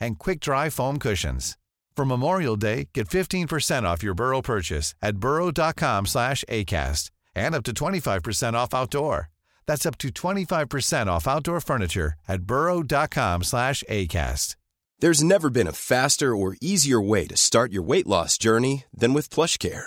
and quick-dry foam cushions. For Memorial Day, get 15% off your Burrow purchase at burrow.com slash ACAST and up to 25% off outdoor. That's up to 25% off outdoor furniture at burrow.com slash ACAST. There's never been a faster or easier way to start your weight loss journey than with PlushCare.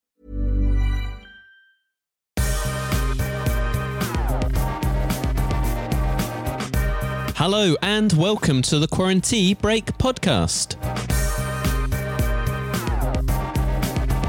Hello and welcome to the QuaranTea Break podcast.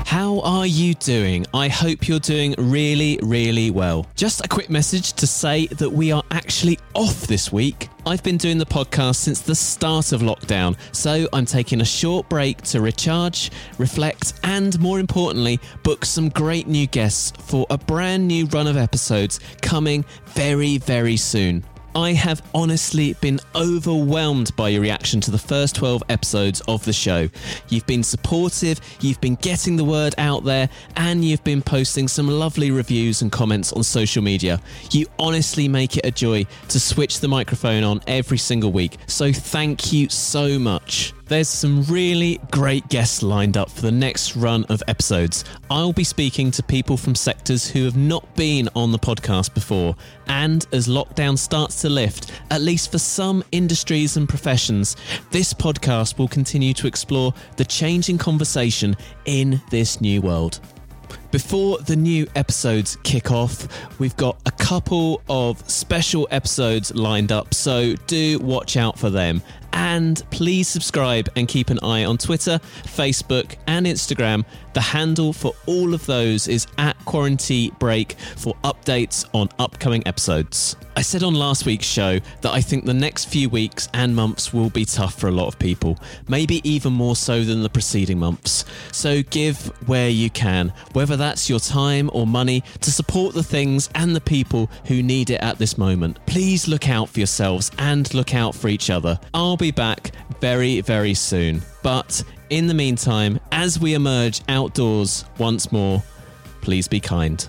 How are you doing? I hope you're doing really, really well. Just a quick message to say that we are actually off this week. I've been doing the podcast since the start of lockdown, so I'm taking a short break to recharge, reflect, and more importantly, book some great new guests for a brand new run of episodes coming very, very soon. I have honestly been overwhelmed by your reaction to the first 12 episodes of the show. You've been supportive, you've been getting the word out there, and you've been posting some lovely reviews and comments on social media. You honestly make it a joy to switch the microphone on every single week, so thank you so much. There's some really great guests lined up for the next run of episodes. I'll be speaking to people from sectors who have not been on the podcast before. And as lockdown starts to lift, at least for some industries and professions, this podcast will continue to explore the changing conversation in this new world. Before the new episodes kick off, we've got a couple of special episodes lined up, so do watch out for them. And please subscribe and keep an eye on Twitter, Facebook, and Instagram. The handle for all of those is at QuaranTea Break for updates on upcoming episodes. I said on last week's show that I think the next few weeks and months will be tough for a lot of people, maybe even more so than the preceding months. So give where you can, whether that's your time or money, to support the things and the people who need it at this moment. Please look out for yourselves and look out for each other. I'll be back very, very soon. But in the meantime, as we emerge outdoors once more, please be kind.